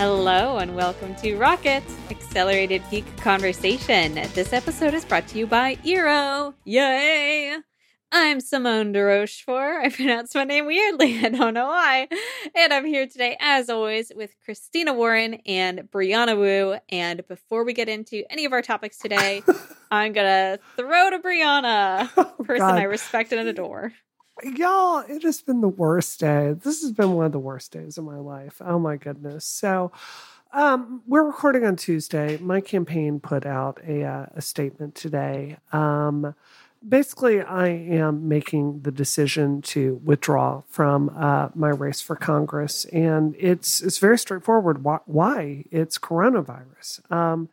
Hello, and welcome to Rocket Accelerated Geek Conversation. This episode is brought to you by Eero. Yay! I'm Simone de Rochefort. I pronounced my name weirdly. I don't know why. And I'm here today, as always, with Christina Warren and Brianna Wu. And before we get into any of our topics today, I'm going to throw to Brianna, Oh, person God. I respect and adore. Y'all, it has been the worst day. This has been one of the worst days of my life. Oh my goodness. So, um, we're recording on Tuesday. My campaign put out a uh, a statement today. Um, basically, I am making the decision to withdraw from uh, my race for Congress, and it's it's very straightforward. Why? why? It's coronavirus. Um,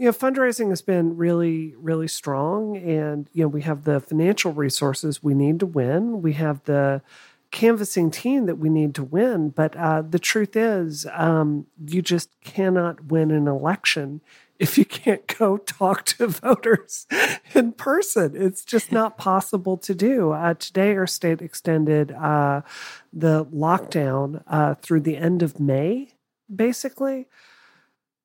you know, fundraising has been really, really strong. And, you know, we have the financial resources we need to win. We have the canvassing team that we need to win. But uh, the truth is, um, you just cannot win an election if you can't go talk to voters in person. It's just not possible to do. Uh, today, our state extended uh, the lockdown uh, through the end of May, basically.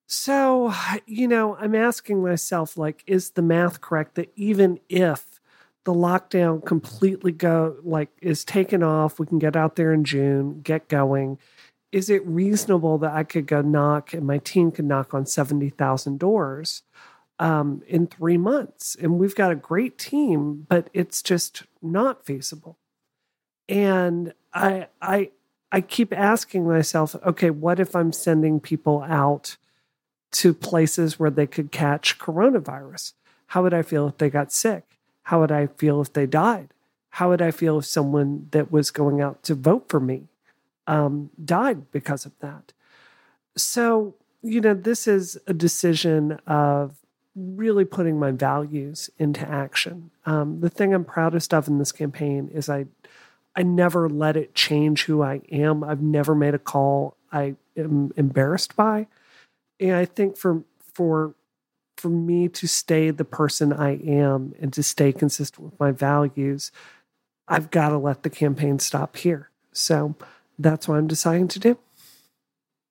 So, you know, I'm asking myself, like, is the math correct that even if the lockdown completely go like is taken off, we can get out there in June, get going. Is it reasonable that I could go knock and my team could knock on 70,000 doors um, in three months? And we've got a great team, but it's just not feasible. And I, I, I keep asking myself, okay, what if I'm sending people out to places where they could catch coronavirus? How would I feel if they got sick? How would I feel if they died? How would I feel if someone that was going out to vote for me um, died because of that? So, you know, this is a decision of really putting my values into action. Um, the thing I'm proudest of in this campaign is I, I never let it change who I am. I've never made a call I am embarrassed by and I think for for for me to stay the person I am and to stay consistent with my values, I've got to let the campaign stop here. So that's what I'm deciding to do.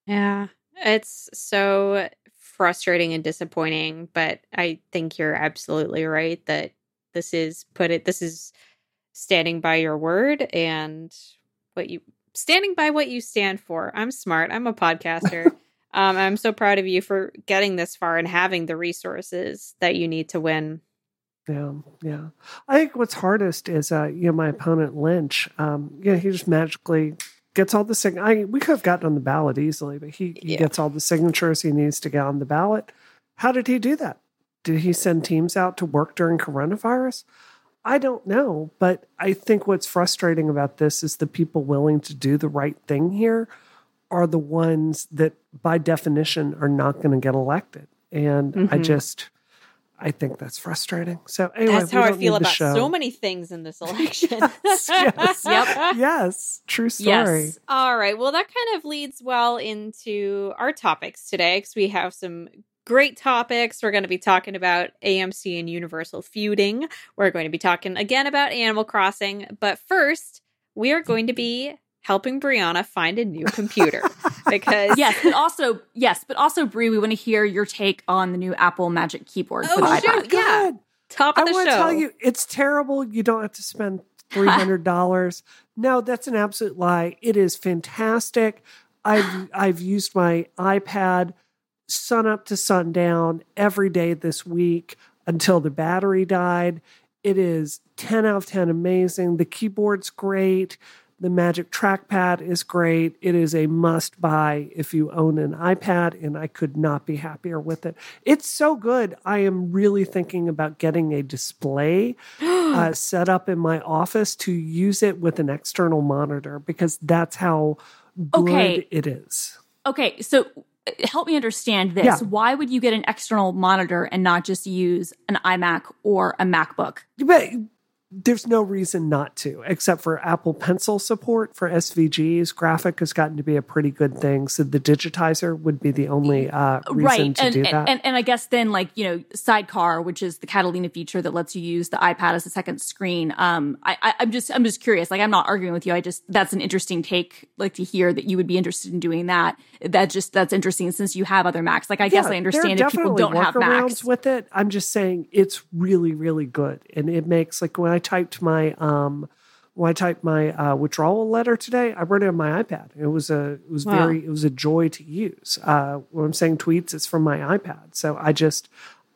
Yeah, it's so frustrating and disappointing, but I think you're absolutely right that this is put it this is standing by your word and what you standing by what you stand for. I'm smart. I'm a podcaster. um, I'm so proud of you for getting this far and having the resources that you need to win. Yeah, yeah. I think what's hardest is, uh, you know, my opponent Lynch. Um, yeah, he just magically gets all the sig- I we could have gotten on the ballot easily, but he, he Yeah. gets all the signatures he needs to get on the ballot. How did he do that? Did he send teams out to work during coronavirus? I don't know, but I think what's frustrating about this is the people willing to do the right thing here are the ones that, by definition, are not going to get elected. And I Mhm. just, I think that's frustrating. So anyway, That's how I feel about show. so many things in this election. yes, yes, Yep. yes, true story. Yes. All right. Well, that kind of leads well into our topics today because we have some great topics. We're going to be talking about AMC and Universal feuding. We're going to be talking again about Animal Crossing. But first, we are going to be helping Brianna find a new computer because yes, but also yes, but also Brie, we want to hear your take on the new Apple Magic Keyboard for oh, the Oh, iPad. Yeah. God, top I of the want show. to tell you, it's terrible. You don't have to spend three hundred dollars. no, that's an absolute lie. It is fantastic. I've I've used my iPad sun up to sundown every day this week until the battery died. It is 10 out of 10 amazing. The keyboard's great. The Magic Trackpad is great. It is a must buy if you own an iPad, and I could not be happier with it. It's so good. I am really thinking about getting a display uh, set up in my office to use it with an external monitor because that's how good Okay. it is. Okay, so uh, help me understand this. Yeah. Why would you get an external monitor and not just use an iMac or a MacBook? But there's no reason not to, except for Apple Pencil support for SVGs. Graphic has gotten to be a pretty good thing. So the digitizer would be the only uh, reason right. to and, do and, that. And, and I guess then, like, you know, Sidecar, which is the Catalina feature that lets you use the iPad as a second screen. Um, I, I, I'm just, I'm just curious. Like, I'm not arguing with you. I just, that's an interesting take, like, to hear that you would be interested in doing that. That just, that's interesting since you have other Macs. Like, I guess I understand if people don't have Macs. with it. I'm just saying it's really, really good, and it makes like when I typed my um when I typed my uh, withdrawal letter today, I wrote it on my iPad. It was a it was Wow. very it was a joy to use. Uh, when I'm saying tweets, it's from my iPad. So I just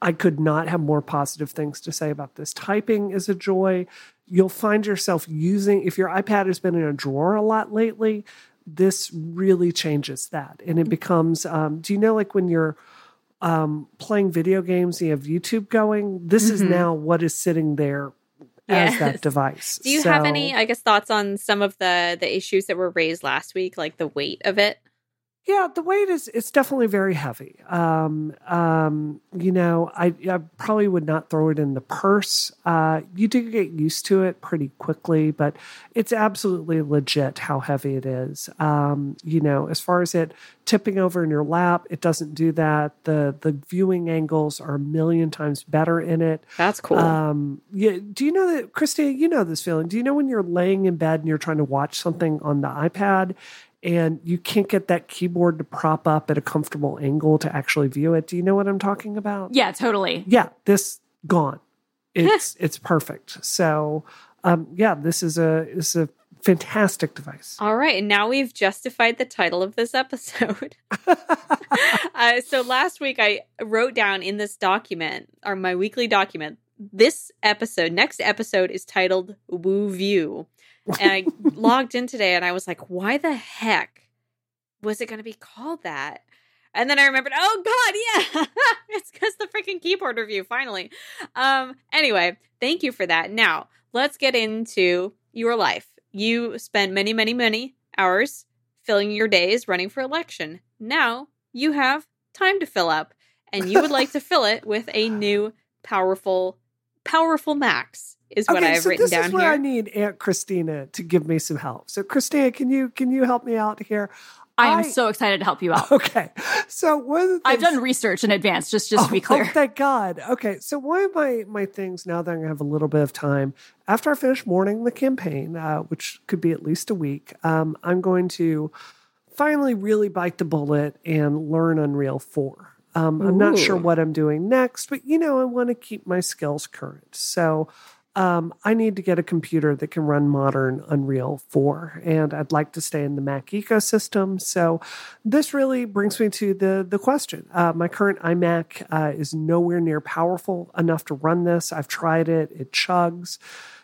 I could not have more positive things to say about this. Typing is a joy. You'll find yourself using if your iPad has been in a drawer a lot lately. This really changes that, and it becomes. Um, do you know like when you're um, playing video games, you have YouTube going. This is Mhm. now what is sitting there as that device. Do you have any, I guess, thoughts on some of the the issues that were raised last week, like the weight of it? Yeah, the weight is it's definitely very heavy. Um, um, you know, I, I probably would not throw it in the purse. Uh, you do get used to it pretty quickly, but it's absolutely legit how heavy it is. Um, you know, as far as it tipping over in your lap, it doesn't do that. The the viewing angles are a million times better in it. That's cool. Um, yeah, do you know that, Christy? You know this feeling. Do you know when you're laying in bed and you're trying to watch something on the iPad and you can't get that keyboard to prop up at a comfortable angle to actually view it? Do you know what I'm talking about? Yeah, totally. Yeah, this gone. It's it's perfect. So, um, yeah, this is a is a fantastic device. All right, and now we've justified the title of this episode. uh, so last week I wrote down in this document, or my weekly document, this episode, next episode is titled Woo View. And I logged in today and I was like, why the heck was it going to be called that? And then I remembered, oh God, yeah, it's because the freaking keyboard review, finally. Um, anyway, thank you for that. Now, let's get into your life. You spend many, many, many hours filling your days running for election. Now you have time to fill up, and you would like to fill it with a new, powerful, powerful Macs. Is what okay, I've so written this down is where here. I need Aunt Christina to give me some help. So, Christina, can you can you help me out here? I am I- so excited to help you out. Okay, so one of the I've done research in advance, just just to be Oh, clear. Oh, thank God. Okay, so one of my my things now that I'm gonna have a little bit of time after I finish mourning the campaign, uh, which could be at least a week, um, I'm going to finally really bite the bullet and learn Unreal Four. Um, I'm not sure what I'm doing next, but you know I want to keep my skills current, so. Um, I need to get a computer that can run modern Unreal 4, and I'd like to stay in the Mac ecosystem. So, this really brings me to the the question. Uh, my current iMac uh, is nowhere near powerful enough to run this. I've tried it; it chugs.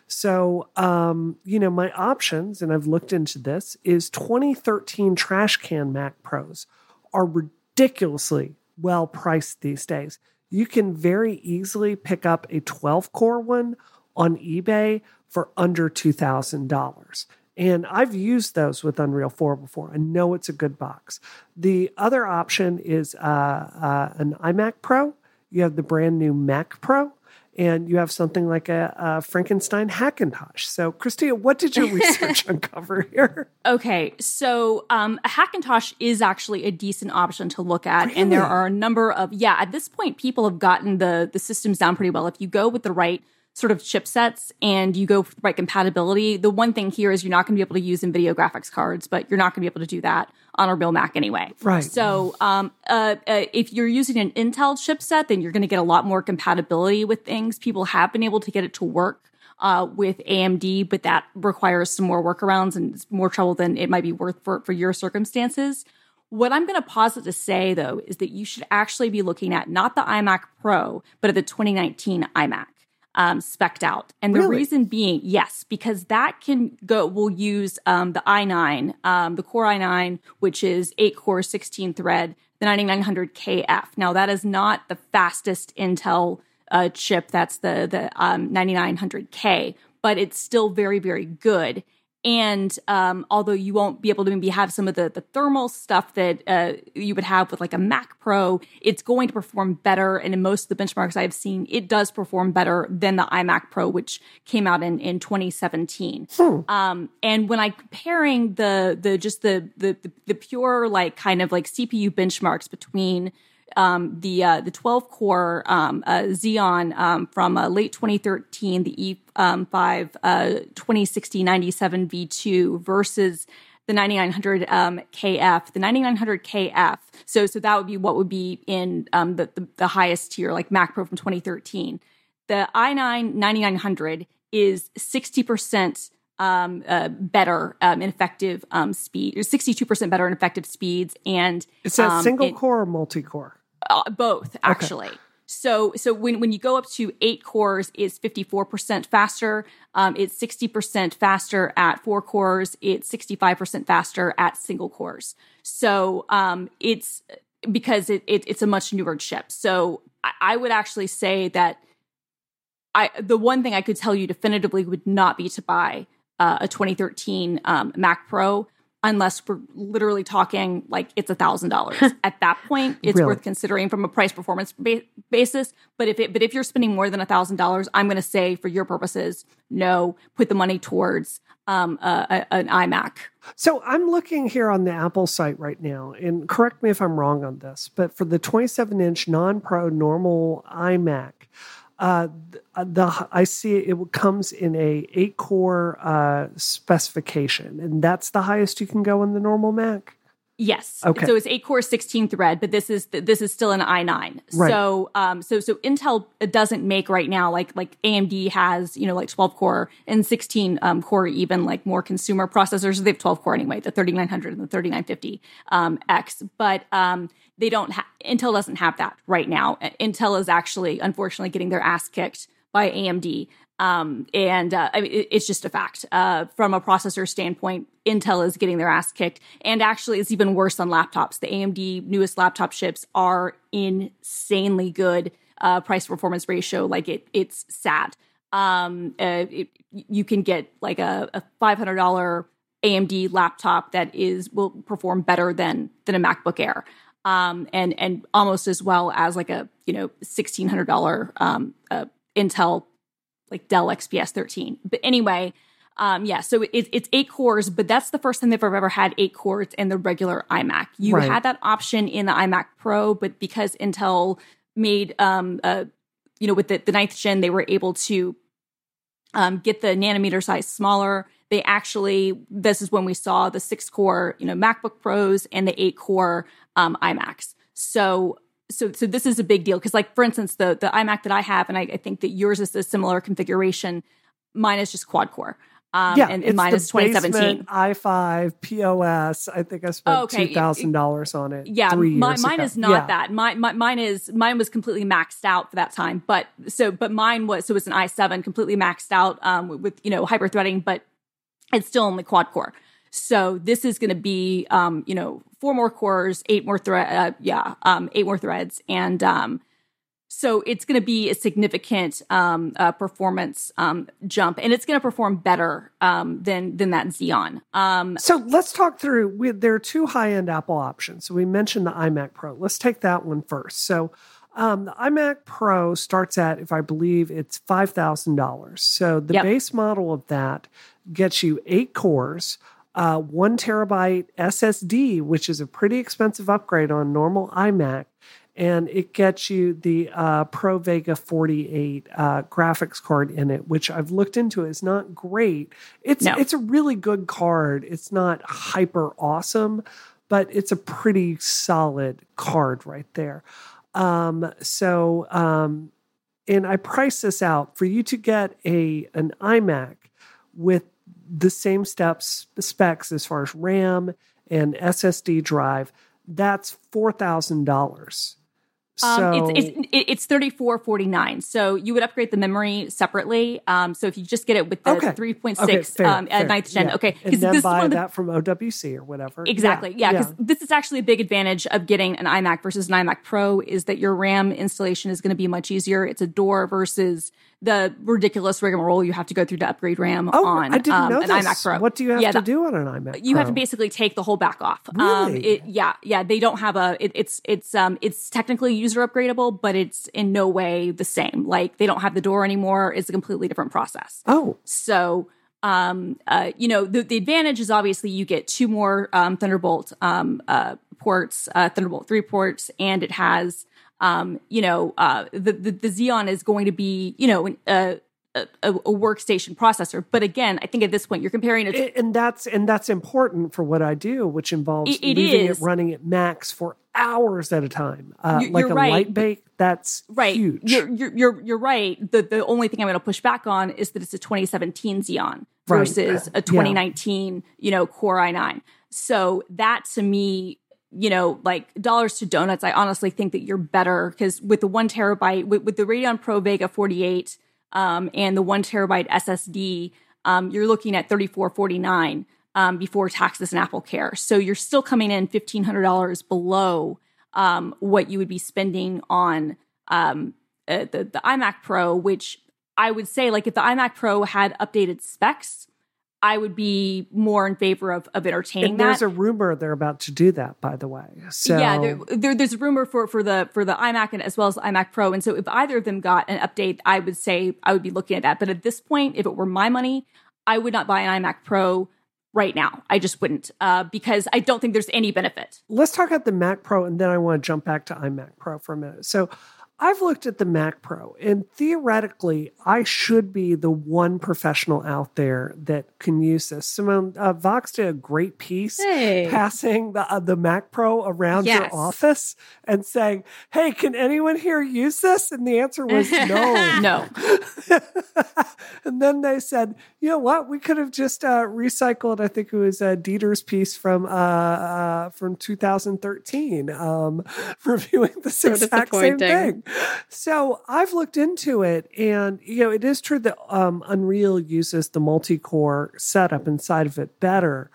So, um, you know, my options, and I've looked into this, is 2013 trash can Mac Pros are ridiculously well priced these days. You can very easily pick up a 12 core one on eBay for under $2,000. And I've used those with Unreal 4 before. I know it's a good box. The other option is uh, uh, an iMac Pro. You have the brand new Mac Pro, and you have something like a, a Frankenstein Hackintosh. So, Christina, what did your research uncover here? Okay, so um, a Hackintosh is actually a decent option to look at, and there are a number of yeah. At this point, people have gotten the the systems down pretty well. If you go with the right sort of chipsets and you go for the right compatibility, the one thing here is you're not going to be able to use NVIDIA graphics cards, but you're not going to be able to do that on a real Mac anyway. Right. So um, uh, uh, if you're using an Intel chipset, then you're going to get a lot more compatibility with things. People have been able to get it to work uh, with AMD, but that requires some more workarounds and it's more trouble than it might be worth for, for your circumstances. What I'm going to posit to say though is that you should actually be looking at not the iMac Pro, but at the 2019 iMac um, specked out. And the Really? reason being, yes, because that can go, we'll use um, the i9, um, the Core i9, which is 8 core, 16 thread, the 9900KF. Now, that is not the fastest Intel uh, chip, that's the, the um, 9900K, but it's still very, very good. And um, although you won't be able to maybe have some of the, the thermal stuff that uh, you would have with like a Mac Pro, it's going to perform better. And in most of the benchmarks I've seen, it does perform better than the iMac Pro, which came out in, in 2017. Hmm. Um, and when I comparing the the just the, the the pure like kind of like CPU benchmarks between um, the uh, the 12 core um, uh, Xeon um, from uh, late 2013, the E5 206097 V2 versus the 9900 um, KF, the 9900 KF. So, so that would be what would be in um, the, the, the highest tier, like Mac Pro from 2013. The i9 9900 is 60% um, uh, better um, in effective um, speed, 62% better in effective speeds. And is that um, single it, core or multi core? Uh, both, actually. Okay. So, so when, when you go up to eight cores, it's 54% faster. Um, it's 60% faster at four cores. It's 65% faster at single cores. So, um, it's because it, it, it's a much newer chip. So I, I would actually say that I, the one thing I could tell you definitively would not be to buy uh, a 2013 um, Mac Pro unless we're literally talking like it's a thousand dollars. At that point, it's really? worth considering from a price performance ba- basis. But if it, but if you're spending more than a thousand dollars, I'm going to say for your purposes, no, put the money towards um, a, a, an iMac. So I'm looking here on the Apple site right now, and correct me if I'm wrong on this, but for the 27 inch non pro normal iMac, uh, the I see it comes in a eight core uh, specification, and that's the highest you can go in the normal Mac. Yes. Okay. So it's eight core, sixteen thread, but this is this is still an i nine. Right. So um so so Intel doesn't make right now like like AMD has you know like twelve core and sixteen um, core even like more consumer processors. They have twelve core anyway, the thirty nine hundred and the thirty nine fifty um, X. But um they don't ha- Intel doesn't have that right now. Intel is actually unfortunately getting their ass kicked by AMD. Um, and uh, I mean, it, it's just a fact. Uh, from a processor standpoint, Intel is getting their ass kicked, and actually, it's even worse on laptops. The AMD newest laptop chips are insanely good uh, price performance ratio. Like it, it's sad. Um, uh, it, you can get like a, a five hundred dollar AMD laptop that is will perform better than than a MacBook Air um, and and almost as well as like a you know sixteen hundred dollar um, uh, Intel like Dell XPS thirteen. But anyway, um, yeah, so it, it's eight cores, but that's the first time they've ever had eight cores in the regular iMac. You right. had that option in the iMac Pro, but because Intel made um, uh, you know with the, the ninth gen, they were able to um, get the nanometer size smaller they actually this is when we saw the six core you know macbook pros and the eight core um, imacs so so so this is a big deal because like for instance the the imac that i have and I, I think that yours is a similar configuration mine is just quad core um, yeah, and, and mine is 2017 i5 POS. I think I spent okay. two thousand dollars on it. Yeah, my, mine ago. is not yeah. that. My, my, mine is mine was completely maxed out for that time. But so but mine was so it was an i7 completely maxed out um, with, with you know hyper threading, but it's still only quad core. So this is going to be, um, you know, four more cores, eight more thread, uh, yeah, um, eight more threads, and um, so it's going to be a significant um, uh, performance um, jump, and it's going to perform better um, than than that Xeon. Um, so let's talk through. We, there are two high end Apple options. So we mentioned the iMac Pro. Let's take that one first. So um, the iMac Pro starts at, if I believe, it's five thousand dollars. So the yep. base model of that gets you eight cores, uh, one terabyte SSD, which is a pretty expensive upgrade on normal iMac, and it gets you the uh, Pro Vega 48 uh, graphics card in it, which I've looked into. It's not great. It's no. it's a really good card. It's not hyper awesome, but it's a pretty solid card right there. Um, so, um, and I price this out for you to get a an iMac with the same steps specs as far as RAM and SSD drive. That's four thousand dollars. Um, so it's it's it's thirty four forty nine. So you would upgrade the memory separately. Um, so if you just get it with the okay. three point six um, at ninth gen, yeah. okay, and then this buy the, that from OWC or whatever. Exactly, yeah, because yeah, yeah. this is actually a big advantage of getting an iMac versus an iMac Pro is that your RAM installation is going to be much easier. It's a door versus the ridiculous rigmarole you have to go through to upgrade RAM Oh, on I didn't um, know an this. iMac Pro. What do you have Yeah, to that- do on an iMac? you have to basically take the whole back off. Um, Really? it, yeah, yeah. They don't have a. It, it's it's um it's technically user upgradable, but it's in no way the same. Like they don't have the door anymore. It's a completely different process. Oh, So, um, uh, you know, the, the advantage is obviously you get two more um, Thunderbolt um, uh, ports, uh, Thunderbolt three ports, and it has, um, you know, uh, the, the the Xeon is going to be, you know, a, a, a workstation processor. But again, I think at this point you're comparing it. To, and that's and that's important for what I do, which involves It- it leaving is. it running at max for hours at a time, uh, You- like you're a right. light bake. That's right, huge. you're, you're you're you're right. The the only thing I'm going to push back on is that it's a 2017 Xeon Right. versus a 2019, you know, Core i9. So that to me, you know, like dollars to donuts, I honestly think that you're better because with the one terabyte, with, with the Radeon Pro Vega 48 um, and the one terabyte SSD, um, you're looking at 34.49 um, before taxes and Apple Care. So you're still coming in $1,500 below um, what you would be spending on um, uh, the the iMac Pro, which I would say, like, if the iMac Pro had updated specs, I would be more in favor of of entertaining and that. there's a rumor they're about to do that, by the way. So Yeah, there, there, there's a rumor for for the for the iMac and as well as the iMac Pro, and so if either of them got an update, I would say I would be looking at that. But at this point, if it were my money, I would not buy an iMac Pro right now. I just wouldn't uh, because I don't think there's any benefit. let's talk about the Mac Pro, and then I want to jump back to iMac Pro for a minute. So I've looked at the Mac Pro, and theoretically, I should be the one professional out there that can use this. Simone uh, Vox did a great piece Hey. passing the uh, the Mac Pro around Yes. your office and saying, "Hey, can anyone here use this?" And the answer was no. No, and then they said, you know what? We could have just uh, recycled. I think it was uh, Dieter's piece from uh, uh, from 2013, um, reviewing the So exact same thing. So I've looked into it, and you know, it is true that um, Unreal uses the multi-core setup inside of it better.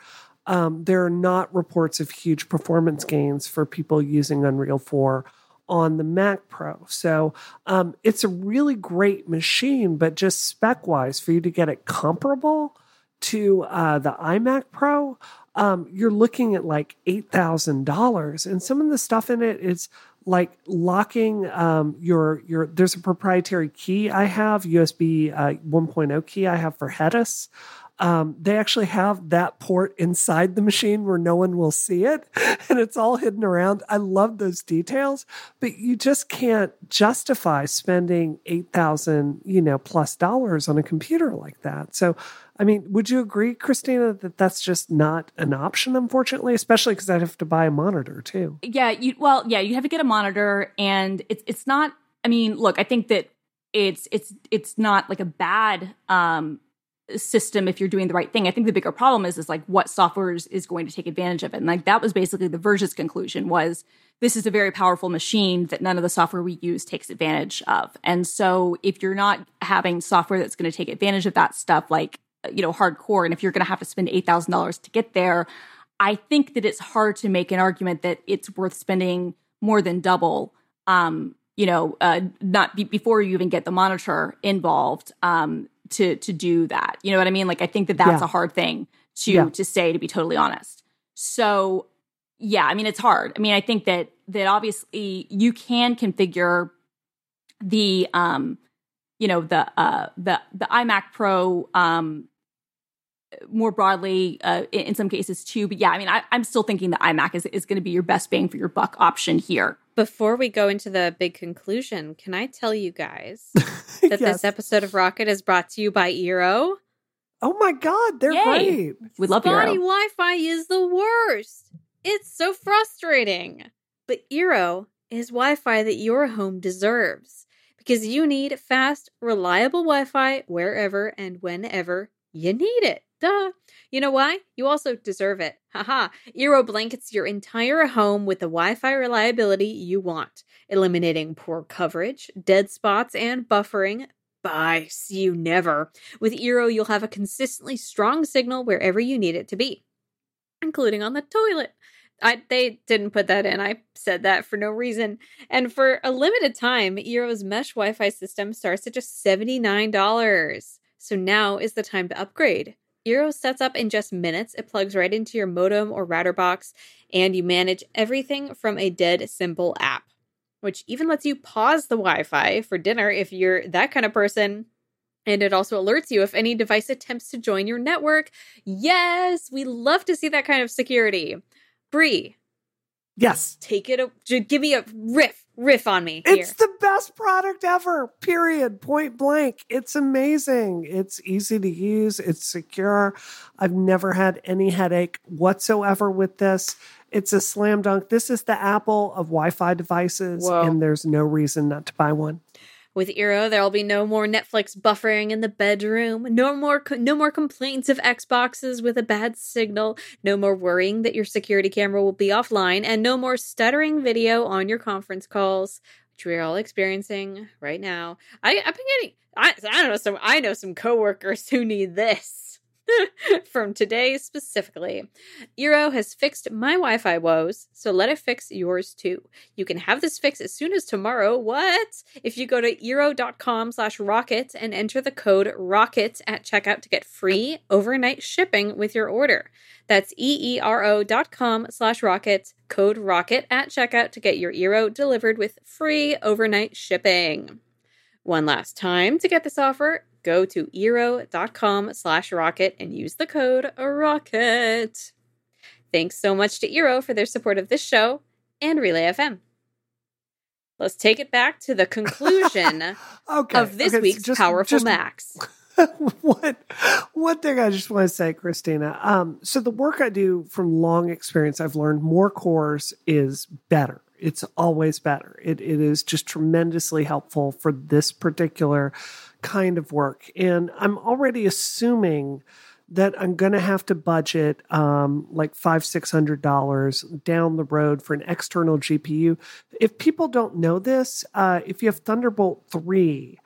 Um, there are not reports of huge performance gains for people using Unreal 4 on the Mac Pro. So um, it's a really great machine, but just spec wise, for you to get it comparable to uh, the iMac Pro, um, you're looking at like $8,000. And some of the stuff in it is like locking um, your your there's a proprietary key I have USB uh, 1.0 key I have for Hedis. Um, they actually have that port inside the machine where no one will see it, and it's all hidden around. I love those details, but you just can't justify spending eight thousand, you know, plus dollars on a computer like that. So, I mean, would you agree, Christina, that that's just not an option? Unfortunately, especially because I'd have to buy a monitor too. yeah, you well, yeah, you have to get a monitor, and it's it's not. I mean, look, I think that it's it's it's not like a bad um system if you're doing the right thing. I think the bigger problem is is like what software is, going to take advantage of it. And like that was basically the Verge's conclusion was this is a very powerful machine that none of the software we use takes advantage of. And so if you're not having software that's going to take advantage of that stuff like you know hardcore and if you're going to have to spend $8,000 to get there, I think that it's hard to make an argument that it's worth spending more than double um you know uh not be, before you even get the monitor involved um to to do that. You know what i mean? Like i think that that's Yeah. a hard thing to Yeah. to say to be totally honest. So yeah i mean it's hard. I mean i think that that obviously you can configure the um you know the uh the the imac pro um more broadly uh, in, in some cases too. But yeah i mean I, i'm still thinking the imac is, is going to be your best bang for your buck option here Before we go into the big conclusion, can I tell you guys that Yes. this episode of Rocket is brought to you by Eero? Oh my God, they're Yay. great. we love Spotty Eero. Wi-Fi is the worst. It's so frustrating. But Eero is Wi-Fi that your home deserves because you need fast, reliable Wi-Fi wherever and whenever you need it. Duh. You know why? You also deserve it. Haha. Eero blankets your entire home with the Wi-Fi reliability you want, eliminating poor coverage, dead spots, and buffering. Bye. See you never. With Eero, you'll have a consistently strong signal wherever you need it to be, including on the toilet. I they didn't put that in. I said that for no reason. And for a limited time, Eero's mesh Wi-Fi system starts at just $79. So now is the time to upgrade. Eero sets up in just minutes. It plugs right into your modem or router box, and you manage everything from a dead simple app, which even lets you pause the Wi Fi for dinner if you're that kind of person. And it also alerts you if any device attempts to join your network. Yes, we love to see that kind of security. Bree. Yes. Take it. A, give me a riff. Riff on me. Here. It's the best product ever. Period. Point blank. It's amazing. It's easy to use. It's secure. I've never had any headache whatsoever with this. It's a slam dunk. This is the Apple of Wi Fi devices, Whoa. and there's no reason not to buy one. With Eero, there'll be no more Netflix buffering in the bedroom, no more no more complaints of Xboxes with a bad signal, no more worrying that your security camera will be offline, and no more stuttering video on your conference calls, which we're all experiencing right now. I, I've been getting I, I don't know some I know some coworkers who need this. from today specifically. Eero has fixed my Wi Fi woes, so let it fix yours too. You can have this fix as soon as tomorrow. What? If you go to eero.com slash rocket and enter the code ROCKET at checkout to get free overnight shipping with your order. That's E-E-R-O dot com slash rocket, code ROCKET at checkout to get your Eero delivered with free overnight shipping. One last time to get this offer, go to eero.com slash rocket and use the code ROCKET. Thanks so much to Eero for their support of this show and Relay FM. Let's take it back to the conclusion okay, of this okay, week's just, Powerful just, Macs. what one thing I just want to say, Christina. Um, so the work I do from long experience, I've learned more cores is better. It's always better. It it is just tremendously helpful for this particular kind of work. And I'm already assuming that I'm going to have to budget um, like five, six hundred dollars down the road for an external GPU. If people don't know this, uh, if you have Thunderbolt three,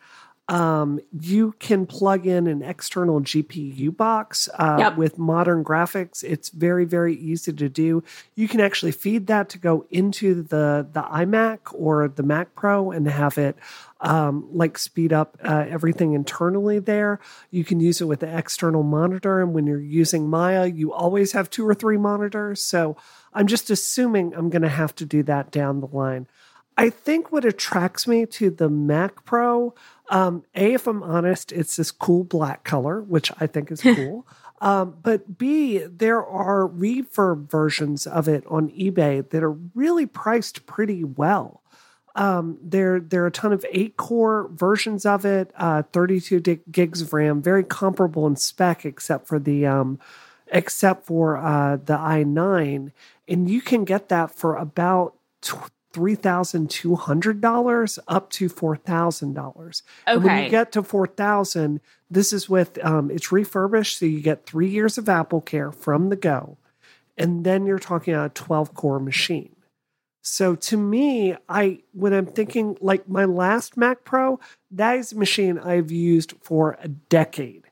um, you can plug in an external GPU box uh, yep. with modern graphics. It's very, very easy to do. You can actually feed that to go into the the iMac or the Mac Pro and have it um, like speed up uh, everything internally there. You can use it with the external monitor, and when you're using Maya, you always have two or three monitors. So I'm just assuming I'm going to have to do that down the line. I think what attracts me to the Mac Pro, um, A, if I'm honest, it's this cool black color, which I think is cool. um, but B, there are reverb versions of it on eBay that are really priced pretty well. Um, there, there are a ton of eight core versions of it, uh, 32 gigs of RAM, very comparable in spec, except for the, um, except for uh, the i9, and you can get that for about $3,200 up to $4,000. Okay. when you get to 4000 this is with, um, it's refurbished. So you get three years of Apple Care from the go. And then you're talking about a 12 core machine. So to me, I when I'm thinking like my last Mac Pro, that is a machine I've used for a decade.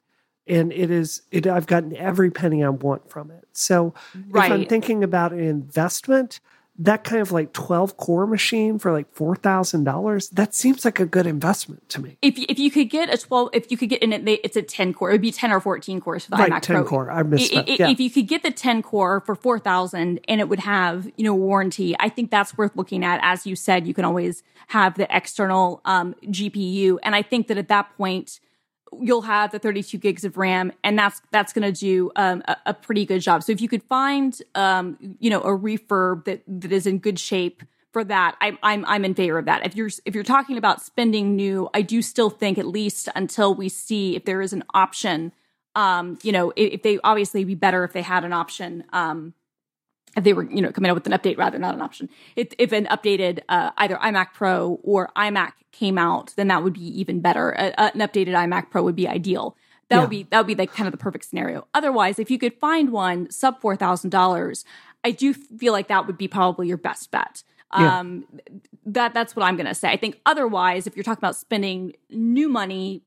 And it is it I've gotten every penny I want from it. So right. if I'm thinking about an investment, that kind of like 12 core machine for like $4,000, that seems like a good investment to me. If, if you could get a 12, if you could get in it, it's a 10 core, it would be 10 or 14 cores for the right, iMac 10 Pro. core. I missed that. Yeah. If you could get the 10 core for 4,000 and it would have, you know, warranty, I think that's worth looking at. As you said, you can always have the external um, GPU. And I think that at that point, you'll have the 32 gigs of RAM, and that's that's going to do um, a, a, pretty good job. So if you could find, um, you know, a refurb that that is in good shape for that, I'm I'm I'm in favor of that. If you're if you're talking about spending new, I do still think at least until we see if there is an option. Um, you know, if, if they obviously be better if they had an option. Um, if they were, you know, coming out with an update rather, not an option. If, if an updated uh, either iMac Pro or iMac came out, then that would be even better. An updated iMac Pro would be ideal. That yeah. would be that would be like kind of the perfect scenario. Otherwise, if you could find one sub four thousand dollars, I do feel like that would be probably your best bet. Yeah. Um, that that's what I'm going to say. I think otherwise, if you're talking about spending new money,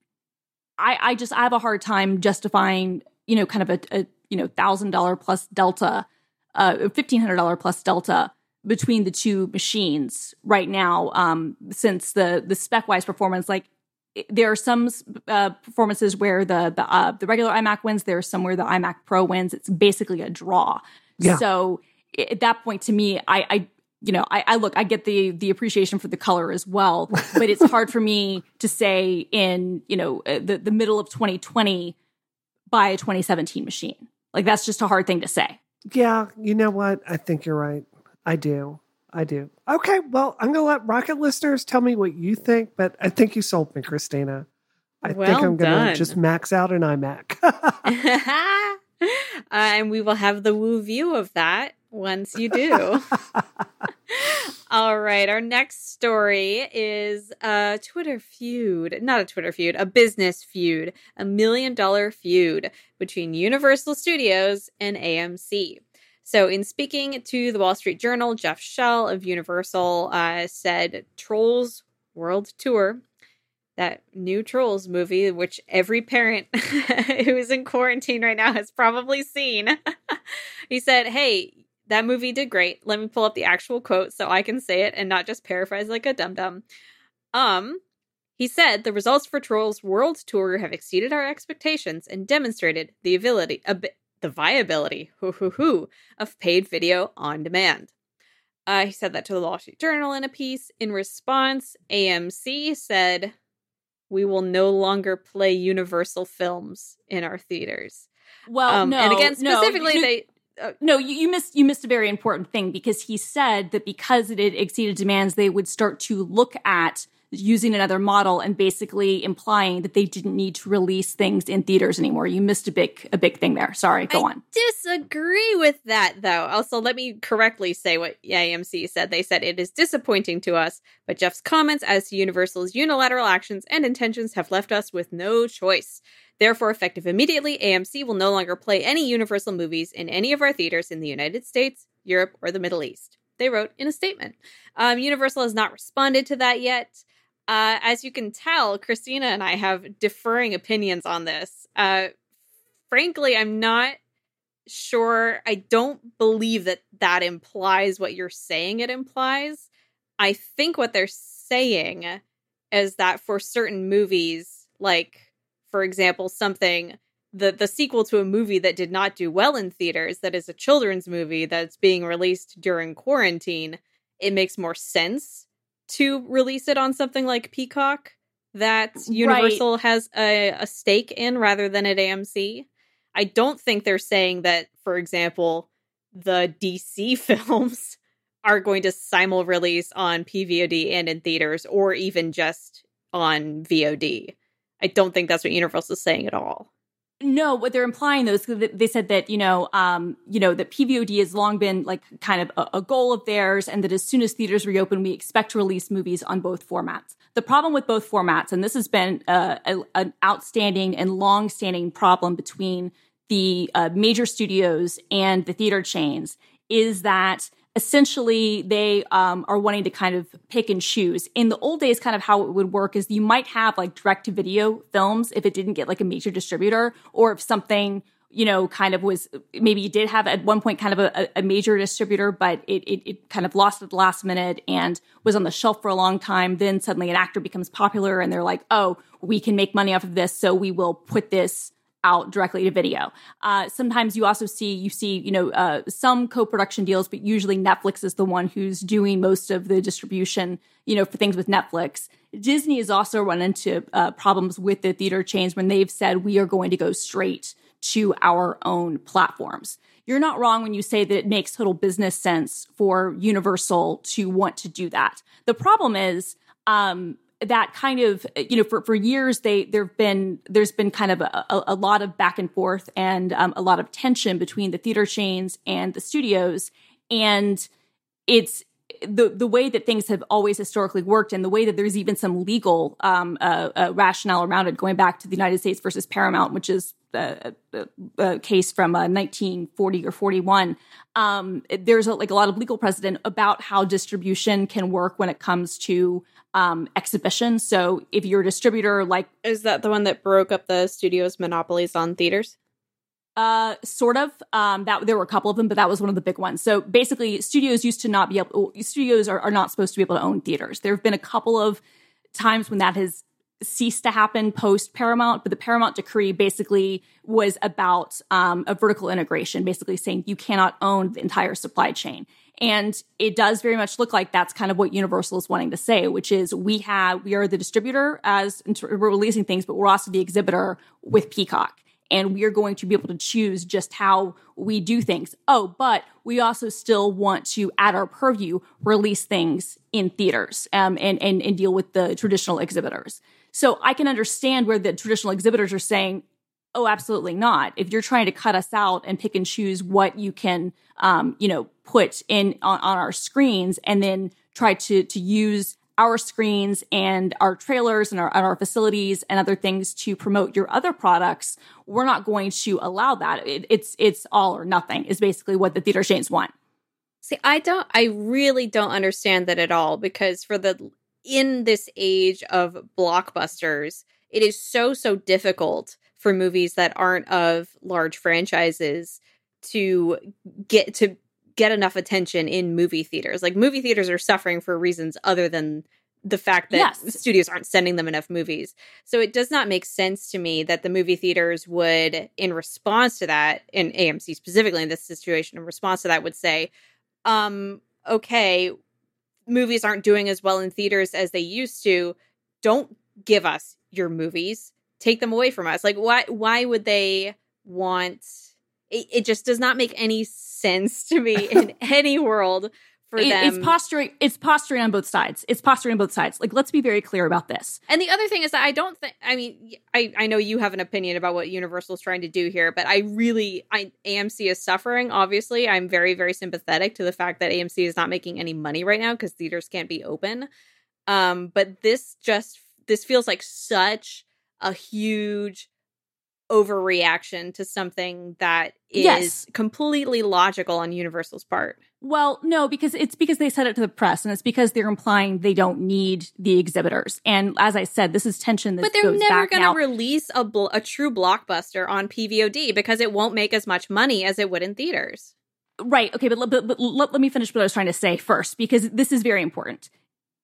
I I just I have a hard time justifying you know kind of a, a you know thousand dollar plus delta uh, $1,500 plus delta between the two machines right now um, since the the spec wise performance like there are some uh, performances where the the, uh, the regular iMac wins. There are some where the iMac Pro wins. It's basically a draw. Yeah. So at that point, to me, I, I you know, I, I, look, I get the the appreciation for the color as well, but it's hard for me to say in you know uh, the the middle of 2020 buy a 2017 machine. Like that's just a hard thing to say. Yeah, you know what? I think you're right. I do. I do. Okay, well, I'm going to let Rocket listeners tell me what you think, but I think you sold me, Christina. I well think I'm going to just max out an iMac. uh, and we will have the woo view of that once you do. All right, our next story is a Twitter feud, not a Twitter feud, a business feud, a million dollar feud between Universal Studios and AMC. So, in speaking to the Wall Street Journal, Jeff Shell of Universal uh, said Trolls World Tour, that new Trolls movie, which every parent who is in quarantine right now has probably seen. he said, Hey, that movie did great. Let me pull up the actual quote so I can say it and not just paraphrase like a dum dum. Um, he said the results for Trolls World Tour have exceeded our expectations and demonstrated the ability, ab- the viability hoo, hoo, hoo, of paid video on demand. Uh, he said that to the Wall Street Journal in a piece. In response, AMC said, We will no longer play Universal films in our theaters. Well, um, no, and again, specifically, no, they. Uh, no, you, you, missed you missed a very important thing because he said that because it exceeded demands, they would start to look at using another model and basically implying that they didn't need to release things in theaters anymore. You missed a big a big thing there. Sorry, go I on. Disagree with that though. Also, let me correctly say what AMC said. They said it is disappointing to us, but Jeff's comments as to Universal's unilateral actions and intentions have left us with no choice. Therefore, effective immediately, AMC will no longer play any Universal movies in any of our theaters in the United States, Europe, or the Middle East. They wrote in a statement. Um, Universal has not responded to that yet. Uh, as you can tell, Christina and I have differing opinions on this. Uh, frankly, I'm not sure. I don't believe that that implies what you're saying it implies. I think what they're saying is that for certain movies, like, for example, something the the sequel to a movie that did not do well in theaters that is a children's movie that's being released during quarantine it makes more sense to release it on something like Peacock that Universal right. has a, a stake in rather than at AMC. I don't think they're saying that, for example, the DC films are going to simul release on PVOD and in theaters or even just on VOD. I don't think that's what Universal is saying at all. No, what they're implying though is that they said that you know, um, you know, that PVOD has long been like kind of a, a, goal of theirs, and that as soon as theaters reopen, we expect to release movies on both formats. The problem with both formats, and this has been uh, a, an outstanding and long-standing problem between the uh, major studios and the theater chains, is that essentially they um, are wanting to kind of pick and choose. In the old days, kind of how it would work is you might have like direct to video films if it didn't get like a major distributor, or if something you know kind of was maybe you did have at one point kind of a, a major distributor, but it, it, it kind of lost at the last minute and was on the shelf for a long time. Then suddenly an actor becomes popular and they're like, oh, we can make money off of this, so we will put this out directly to video. Uh, sometimes you also see you see you know uh, some co-production deals, but usually Netflix is the one who's doing most of the distribution. You know for things with Netflix. Disney has also run into uh, problems with the theater chains when they've said we are going to go straight to our own platforms. You're not wrong when you say that it makes total business sense for Universal to want to do that. The problem is um, that kind of you know for, for years they there've been there's been kind of a, a, lot of back and forth and um, a lot of tension between the theater chains and the studios. And it's the the way that things have always historically worked and the way that there's even some legal um, uh, uh, rationale around it going back to the United States versus Paramount which is a, a, a case from uh, 1940 or 41 um, there's a, like a lot of legal precedent about how distribution can work when it comes to um, exhibition. So if you're a distributor, like is that the one that broke up the studio's monopolies on theaters? Uh, sort of. Um, that there were a couple of them, but that was one of the big ones. So basically, studios used to not be able. Studios are, are not supposed to be able to own theaters. There have been a couple of times when that has ceased to happen post Paramount, but the Paramount decree basically was about um, a vertical integration, basically saying you cannot own the entire supply chain. And it does very much look like that's kind of what Universal is wanting to say, which is we have we are the distributor as we're releasing things, but we're also the exhibitor with Peacock. And we are going to be able to choose just how we do things. Oh, but we also still want to, at our purview, release things in theaters um, and, and, and deal with the traditional exhibitors. So I can understand where the traditional exhibitors are saying, oh, absolutely not. If you're trying to cut us out and pick and choose what you can, um, you know, put in on, on our screens and then try to, to use our screens and our trailers and our, and our, facilities and other things to promote your other products, we're not going to allow that. It, it's it's all or nothing is basically what the theater chains want. See, I don't. I really don't understand that at all because for the in this age of blockbusters, it is so, so difficult for movies that aren't of large franchises to get to get enough attention in movie theaters. Like movie theaters are suffering for reasons other than the fact that yes. studios aren't sending them enough movies. So it does not make sense to me that the movie theaters would in response to that, in AMC specifically in this situation, in response to that would say, um, okay, movies aren't doing as well in theaters as they used to, don't give us your movies. Take them away from us. Like why why would they want it, it just does not make any sense to me in any world for it, them. It's posturing. It's posturing on both sides. It's posturing on both sides. Like, let's be very clear about this. And the other thing is that I don't think. I mean, I I know you have an opinion about what Universal is trying to do here, but I really, I AMC is suffering. Obviously, I'm very very sympathetic to the fact that AMC is not making any money right now because theaters can't be open. Um, but this just this feels like such a huge overreaction to something that is yes. completely logical on Universal's part. Well, no, because it's because they said it to the press, and it's because they're implying they don't need the exhibitors. And as I said, this is tension that. But they're never going to release a bl- a true blockbuster on PVOD because it won't make as much money as it would in theaters. Right. Okay, but, but, but let, let me finish what I was trying to say first because this is very important.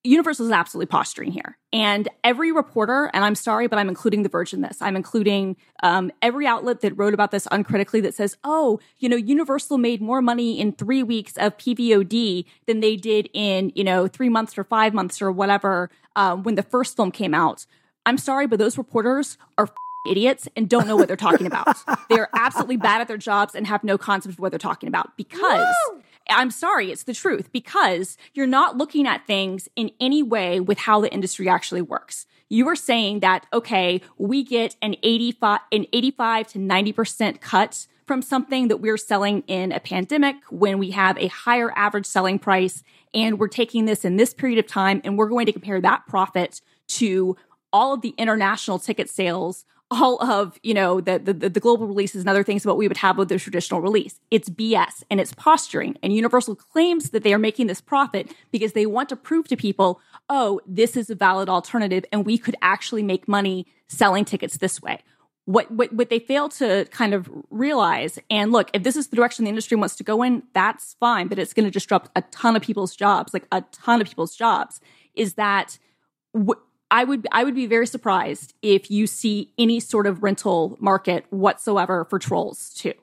Universal is absolutely posturing here. And every reporter, and I'm sorry, but I'm including The Verge in this. I'm including um, every outlet that wrote about this uncritically that says, oh, you know, Universal made more money in three weeks of PVOD than they did in, you know, three months or five months or whatever um, when the first film came out. I'm sorry, but those reporters are idiots and don't know what they're talking about. they are absolutely bad at their jobs and have no concept of what they're talking about because. Woo! I'm sorry, it's the truth because you're not looking at things in any way with how the industry actually works. You are saying that, okay, we get an 85, an 85 to 90% cut from something that we're selling in a pandemic when we have a higher average selling price. And we're taking this in this period of time and we're going to compare that profit to all of the international ticket sales all of you know the, the, the global releases and other things about what we would have with the traditional release. It's bs and it's posturing and universal claims that they are making this profit because they want to prove to people oh this is a valid alternative and we could actually make money selling tickets this way. What, what what they fail to kind of realize and look if this is the direction the industry wants to go in that's fine but it's going to disrupt a ton of people's jobs like a ton of people's jobs is that I would I would be very surprised if you see any sort of rental market whatsoever for Trolls 2.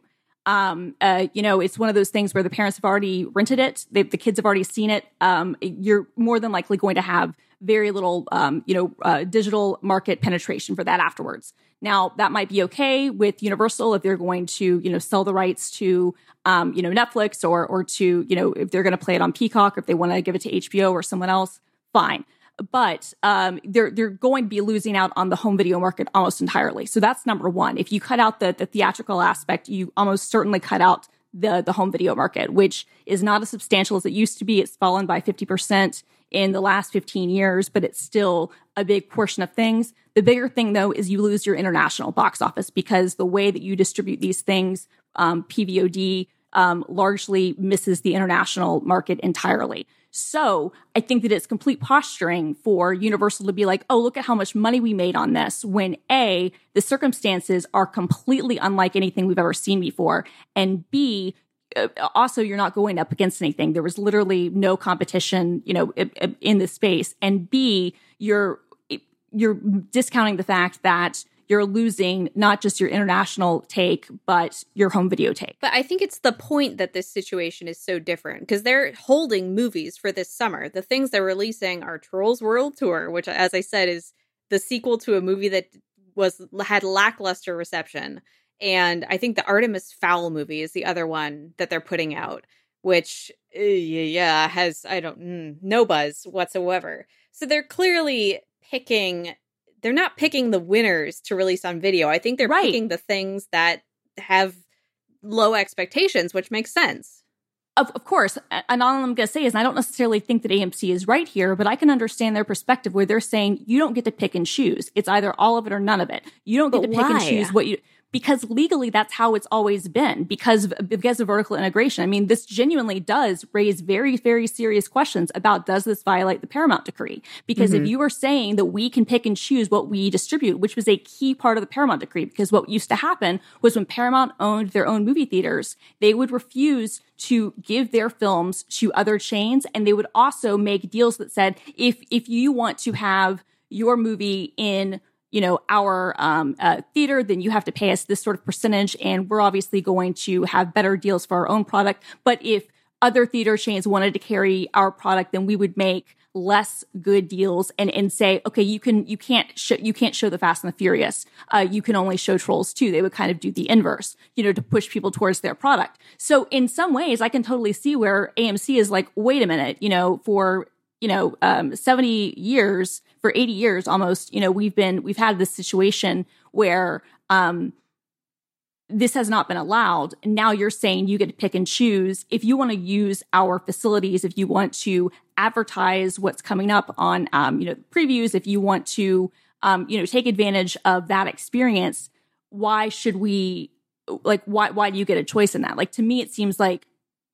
Um, uh, you know, it's one of those things where the parents have already rented it, they, the kids have already seen it. Um, you're more than likely going to have very little, um, you know, uh, digital market penetration for that afterwards. Now, that might be okay with Universal if they're going to, you know, sell the rights to, um, you know, Netflix or or to, you know, if they're going to play it on Peacock, or if they want to give it to HBO or someone else, fine but um, they're they're going to be losing out on the home video market almost entirely. So that's number one. If you cut out the the theatrical aspect, you almost certainly cut out the the home video market, which is not as substantial as it used to be. It's fallen by fifty percent in the last 15 years, but it's still a big portion of things. The bigger thing, though, is you lose your international box office because the way that you distribute these things, um, PVOD, um, largely misses the international market entirely. So I think that it's complete posturing for Universal to be like, oh, look at how much money we made on this when A, the circumstances are completely unlike anything we've ever seen before. And B, uh, also you're not going up against anything. There was literally no competition, you know, in this space. And B, you're, you're discounting the fact that you're losing not just your international take, but your home video take. But I think it's the point that this situation is so different because they're holding movies for this summer. The things they're releasing are Trolls World Tour, which, as I said, is the sequel to a movie that was had lackluster reception. And I think the Artemis Fowl movie is the other one that they're putting out, which uh, yeah has I don't mm, no buzz whatsoever. So they're clearly picking they're not picking the winners to release on video. I think they're right. picking the things that have low expectations, which makes sense. Of, of course. And all I'm going to say is I don't necessarily think that AMC is right here, but I can understand their perspective where they're saying you don't get to pick and choose. It's either all of it or none of it. You don't get but to pick why? and choose what you because legally that's how it's always been because of, because of vertical integration. I mean, this genuinely does raise very, very serious questions about does this violate the Paramount decree? Because mm-hmm. if you are saying that we can pick and choose what we distribute, which was a key part of the Paramount decree, because what used to happen was when Paramount owned their own movie theaters, they would refuse to give their films to other chains and they would also make deals that said if if you want to have your movie in you know, our um, uh, theater, then you have to pay us this sort of percentage. And we're obviously going to have better deals for our own product. But if other theater chains wanted to carry our product, then we would make less good deals and and say, okay, you can you can't show you can't show the Fast and the Furious. Uh, you can only show Trolls 2 They would kind of do the inverse, you know, to push people towards their product. So in some ways, I can totally see where AMC is like, wait a minute, you know, for you know, um, 70 years, for 80 years almost, you know, we've been, we've had this situation where, um, this has not been allowed. Now you're saying you get to pick and choose. If you want to use our facilities, if you want to advertise what's coming up on, um, you know, previews, if you want to, um, you know, take advantage of that experience, why should we, like, why, why do you get a choice in that? Like, to me, it seems like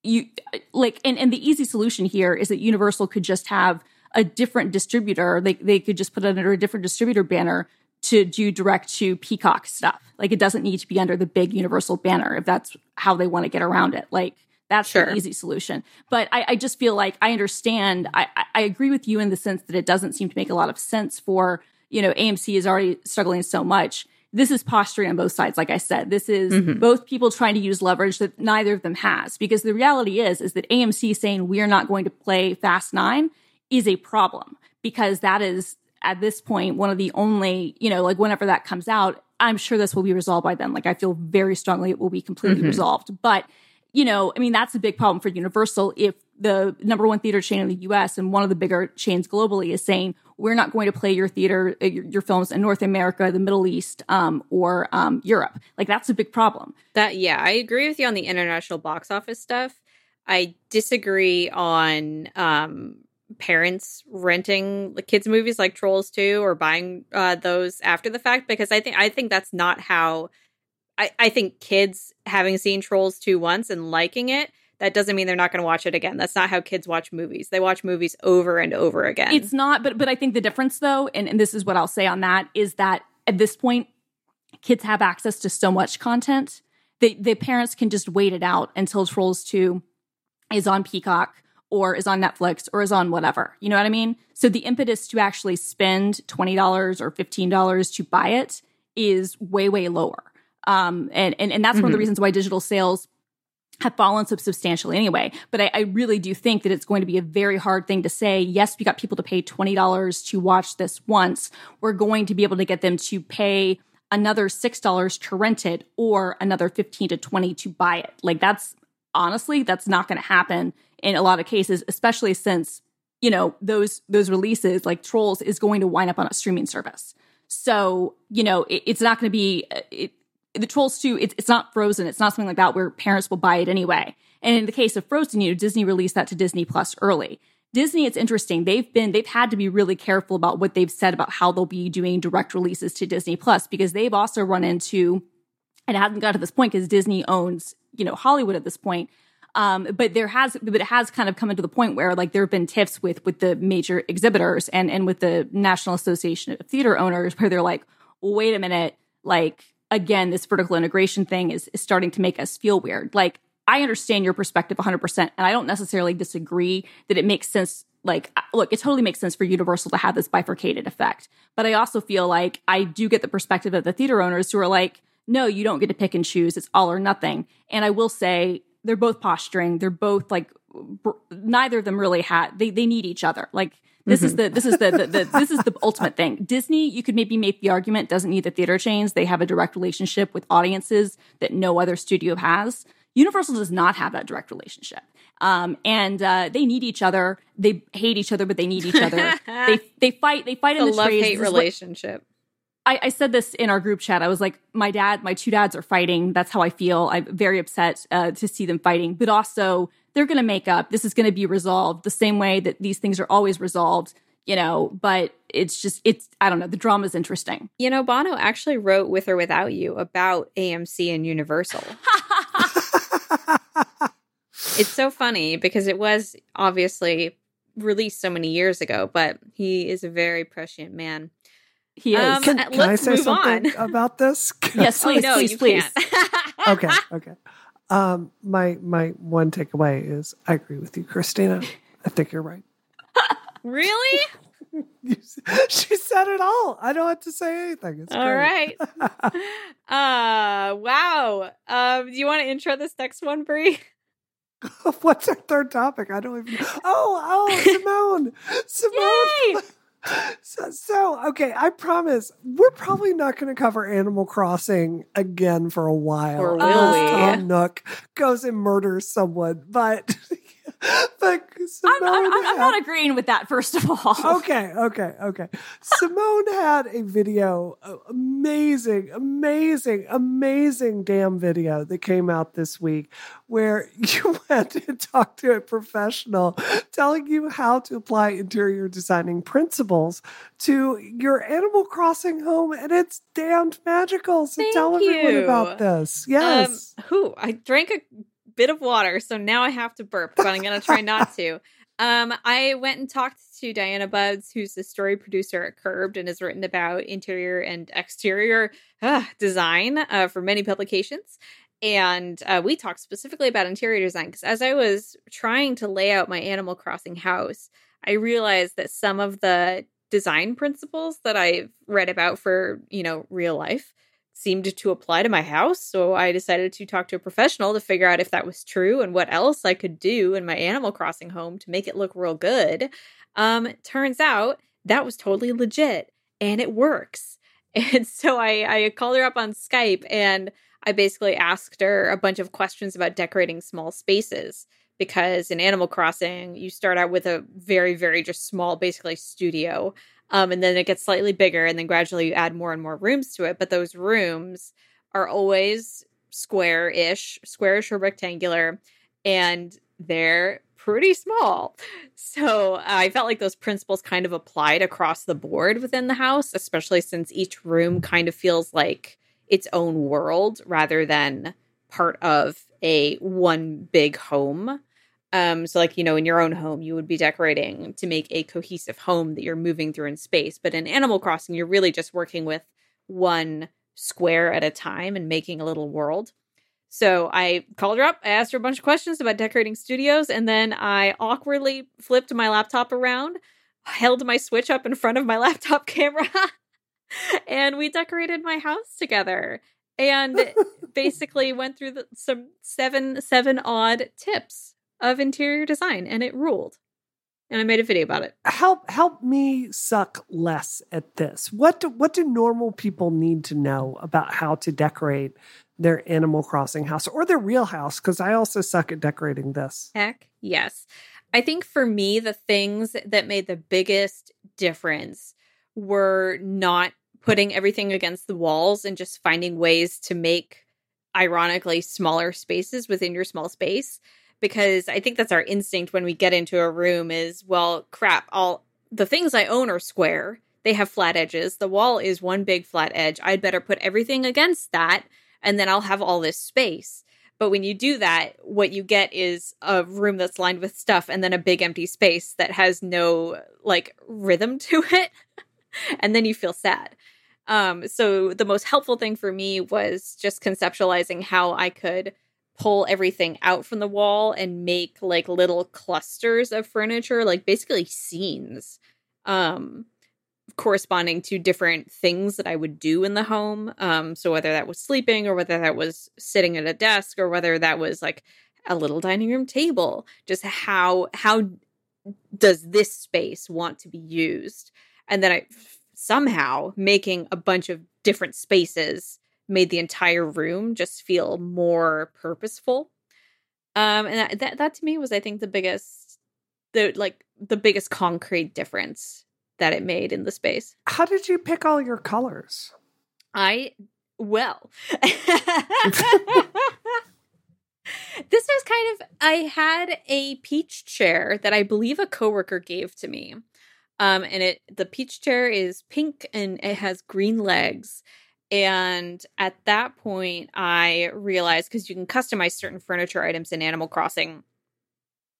you like and, and the easy solution here is that universal could just have a different distributor. They, they could just put it under a different distributor banner to do direct to peacock stuff. Like it doesn't need to be under the big universal banner if that's how they want to get around it. Like that's sure. the easy solution. But I, I just feel like i understand I, I agree with you in the sense that it doesn't seem to make a lot of sense for you know amc is already struggling so much this is posturing on both sides. Like I said, this is mm-hmm. both people trying to use leverage that neither of them has. Because the reality is, is that AMC saying we are not going to play Fast Nine is a problem because that is at this point one of the only, you know, like whenever that comes out, I'm sure this will be resolved by then. Like I feel very strongly it will be completely mm-hmm. resolved. But you know, I mean, that's a big problem for Universal if the number one theater chain in the US and one of the bigger chains globally is saying, we're not going to play your theater, uh, your, your films in North America, the Middle East, um, or um, Europe. Like that's a big problem. That, yeah, I agree with you on the international box office stuff. I disagree on um, parents renting kids movies like Trolls 2 or buying uh, those after the fact because I think I think that's not how I, I think kids having seen Trolls 2 once and liking it, that doesn't mean they're not going to watch it again. That's not how kids watch movies. They watch movies over and over again. It's not, but but I think the difference though, and, and this is what I'll say on that, is that at this point, kids have access to so much content. They the parents can just wait it out until Trolls 2 is on Peacock or is on Netflix or is on whatever. You know what I mean? So the impetus to actually spend $20 or $15 to buy it is way, way lower. Um, and, and, and that's mm-hmm. one of the mm-hmm. reasons why digital sales have fallen substantially anyway. But I, I, really do think that it's going to be a very hard thing to say, yes, we got people to pay $20 to watch this once. We're going to be able to get them to pay another $6 to rent it or another 15 to 20 to buy it. Like that's honestly, that's not going to happen in a lot of cases, especially since, you know, those, those releases like Trolls is going to wind up on a streaming service. So, you know, it, it's not going to be, it, the Trolls 2, it's, it's not Frozen. It's not something like that where parents will buy it anyway. And in the case of Frozen, you know, Disney released that to Disney Plus early. Disney, it's interesting. They've been, they've had to be really careful about what they've said about how they'll be doing direct releases to Disney Plus because they've also run into and it hasn't got to this point because Disney owns, you know, Hollywood at this point. Um, but there has, but it has kind of come into the point where like there have been tiffs with with the major exhibitors and and with the National Association of Theater Owners where they're like, wait a minute, like again, this vertical integration thing is, is starting to make us feel weird. Like I understand your perspective 100%, and I don't necessarily disagree that it makes sense. Like, uh, look, it totally makes sense for Universal to have this bifurcated effect. But I also feel like I do get the perspective of the theater owners who are like, no, you don't get to pick and choose. It's all or nothing. And I will say, they're both posturing. They're both like neither of them really had they they need each other. Like this mm-hmm. is the this is the, the, the this is the ultimate thing. Disney, you could maybe make the argument doesn't need the theater chains. They have a direct relationship with audiences that no other studio has. Universal does not have that direct relationship. Um, and uh, they need each other. They hate each other, but they need each other. they they fight. They fight in the love hate relationship. What, I, I, said this in our group chat. I was like, my dad, my two dads are fighting. That's how I feel. I'm very upset uh, to see them fighting, but also they're going to make up. This is going to be resolved the same way that these things are always resolved, you know, but it's just, it's, I don't know, the drama is interesting. You know, Bono actually wrote With or Without You about AMC and Universal. it's so funny because it was obviously released so many years ago, but he is a very prescient man. He is. Um, can, can I say something on. about this? yes, please, no, please, please. okay, okay. Um, my my one takeaway is I agree with you, Christina. I think you're right. really? she said it all. I don't have to say anything. It's all right. uh, wow. Um, do you want to intro this next one, Brie? What's our third topic? I don't even. Oh, oh, Simone, Simone. So, so, okay, I promise we're probably not going to cover Animal Crossing again for a while. Or will we? Tom Nook goes and murders someone, but but I'm, I'm, had, I'm, not agreeing with that. First of all, okay, okay, okay. Simone had a video, amazing, amazing, amazing damn video that came out this week, where you went and talked to a professional telling you how to apply interior designing principles to your Animal Crossing home, and it's damned magical. So Thank tell you. everyone about this. Yes. Um, who I drank a bit of water, so now I have to burp, but I'm going to try not to. Um, I went and talked to Diana Budds, who's the story producer at Curbed and has written about interior and exterior uh, design uh, for many publications. And uh, we talked specifically about interior design because as I was trying to lay out my Animal Crossing house, I realized that some of the design principles that I've read about for, you know, real life seemed to apply to my house. So I decided to talk to a professional to figure out if that was true and what else I could do in my Animal Crossing home to make it look real good. Um, turns out that was totally legit and it works. And so I, I called her up on Skype and I basically asked her a bunch of questions about decorating small spaces because in Animal Crossing, you start out with a very, very just small, basically studio. Um, and then it gets slightly bigger, and then gradually you add more and more rooms to it. But those rooms are always square ish, squarish or rectangular, and they're pretty small. So I felt like those principles kind of applied across the board within the house, especially since each room kind of feels like its own world rather than part of a one big home. Um, so, like, you know, in your own home, you would be decorating to make a cohesive home that you're moving through in space. But in Animal Crossing, you're really just working with one square at a time and making a little world. So I called her up, I asked her a bunch of questions about decorating studios, and then I awkwardly flipped my laptop around, held my Switch up in front of my laptop camera, and we decorated my house together. And basically went through the, some seven, seven odd tips of interior design and it ruled. And I made a video about it. Help help me suck less at this. What do, what do normal people need to know about how to decorate their Animal Crossing house or their real house because I also suck at decorating this. Heck, yes. I think for me the things that made the biggest difference were not putting everything against the walls and just finding ways to make ironically smaller spaces within your small space because I think that's our instinct when we get into a room is, well, crap, all the things I own are square. They have flat edges. The wall is one big flat edge. I'd better put everything against that and then I'll have all this space. But when you do that, what you get is a room that's lined with stuff and then a big empty space that has no like rhythm to it. and then you feel sad. Um, so the most helpful thing for me was just conceptualizing how I could pull everything out from the wall and make like little clusters of furniture, like basically scenes. Um, corresponding to different things that I would do in the home. Um, so whether that was sleeping or whether that was sitting at a desk or whether that was like a little dining room table, just how how does this space want to be used? And then I somehow making a bunch of different spaces made the entire room just feel more purposeful. Um, and that, that that to me was I think the biggest the like the biggest concrete difference that it made in the space. How did you pick all your colors? I well. this was kind of I had a peach chair that I believe a coworker gave to me. Um and it the peach chair is pink and it has green legs. And at that point I realized cuz you can customize certain furniture items in Animal Crossing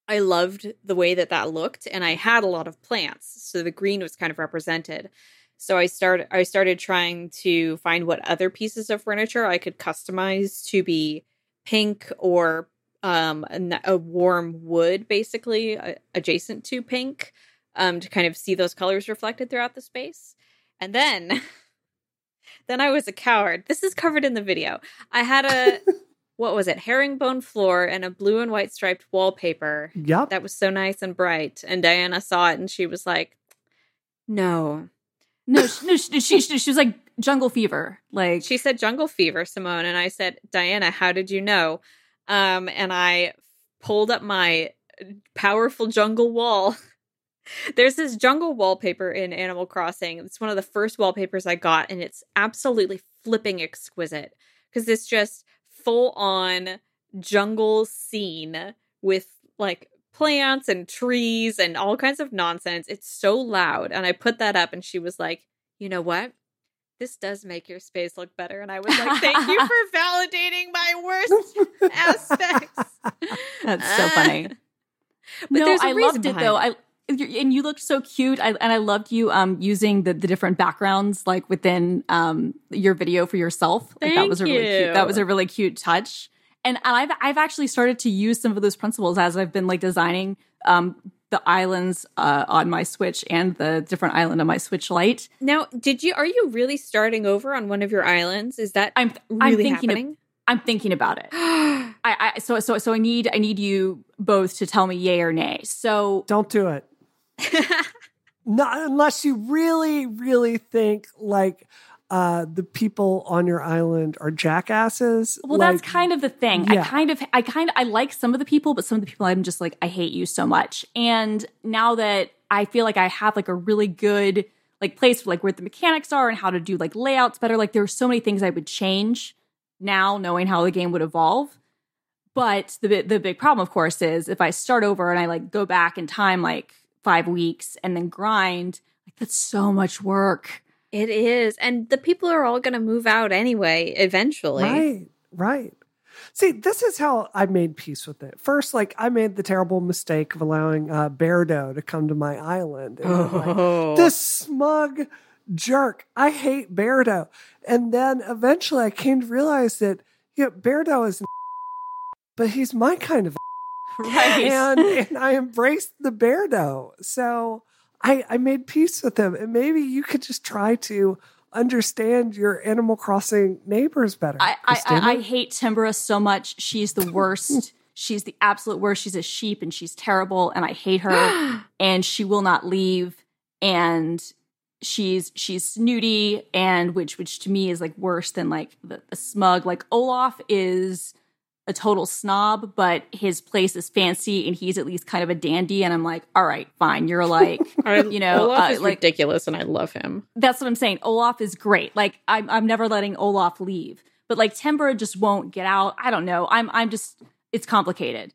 I loved the way that that looked and I had a lot of plants so the green was kind of represented. So I started I started trying to find what other pieces of furniture I could customize to be pink or um a, a warm wood basically uh, adjacent to pink um to kind of see those colors reflected throughout the space. And then then I was a coward. This is covered in the video. I had a what was it? Herringbone floor and a blue and white striped wallpaper yep that was so nice and bright. And diana saw it and she was like no. No she, no she, she, she was like jungle fever. Like she said jungle fever simone. And i said diana how did you know? Um and i pulled up my powerful jungle wall there's this jungle wallpaper in animal crossing it's one of the first wallpapers i got and it's absolutely flipping exquisite because it's just full on jungle scene with like plants and trees and all kinds of nonsense. It's so loud. And I put that up and she was like, you know what? This does make your space look better. And I was like, thank you for validating my worst aspects. That's so uh, funny. but no, I loved it though. It. I and you looked so cute I, and i loved you um using the, the different backgrounds like within um your video for yourself. Like, that was a really cute that was a really cute touch. And i've i've actually started to use some of those principles as i've been like designing um the islands uh, on my switch and the different island on my switch lite. Now did you are you really starting over on one of your islands? Is that i'm really i'm thinking happening? Of, i'm thinking about it. I, I so so so i need i need you both to tell me yay or nay. So don't do it not unless you really, really think like uh, the people on your island are jackasses. Well, like, that's kind of the thing. Yeah. I kind of, I kind of, I like some of the people, but some of the people I'm just like, I hate you so much. And now that I feel like I have like a really good like place for like where the mechanics are and how to do like layouts better, like there are so many things I would change now, knowing how the game would evolve. But the the big problem, of course, is if I start over and I like go back in time, like five weeks and then grind, like that's so much work. It is. And the people are all going to move out anyway, eventually. Right, right. See, this is how I made peace with it. First, like I made the terrible mistake of allowing uh, Beardo to come to my island. And oh. like, this smug jerk. I hate Beardo. And then eventually I came to realize that you know, Beardo is, but he's my kind of Right. and, and I embraced the Beardo. So I, I made peace with him. And maybe you could just try to understand your Animal Crossing neighbors better. I, I, I, I hate Timbra so much. She's the worst. she's the absolute worst. She's a sheep and she's terrible and I hate her and she will not leave. And she's she's snooty and which which to me is like worse than like the, the smug. Like Olaf is a total snob, but his place is fancy and he's at least kind of a dandy. And I'm like, all right, fine. You're like, you know, Olaf uh, is like, ridiculous, and I love him. That's what I'm saying. Olaf is great. Like, I'm I'm never letting Olaf leave, but like Timbra just won't get out. I don't know. I'm I'm just it's complicated.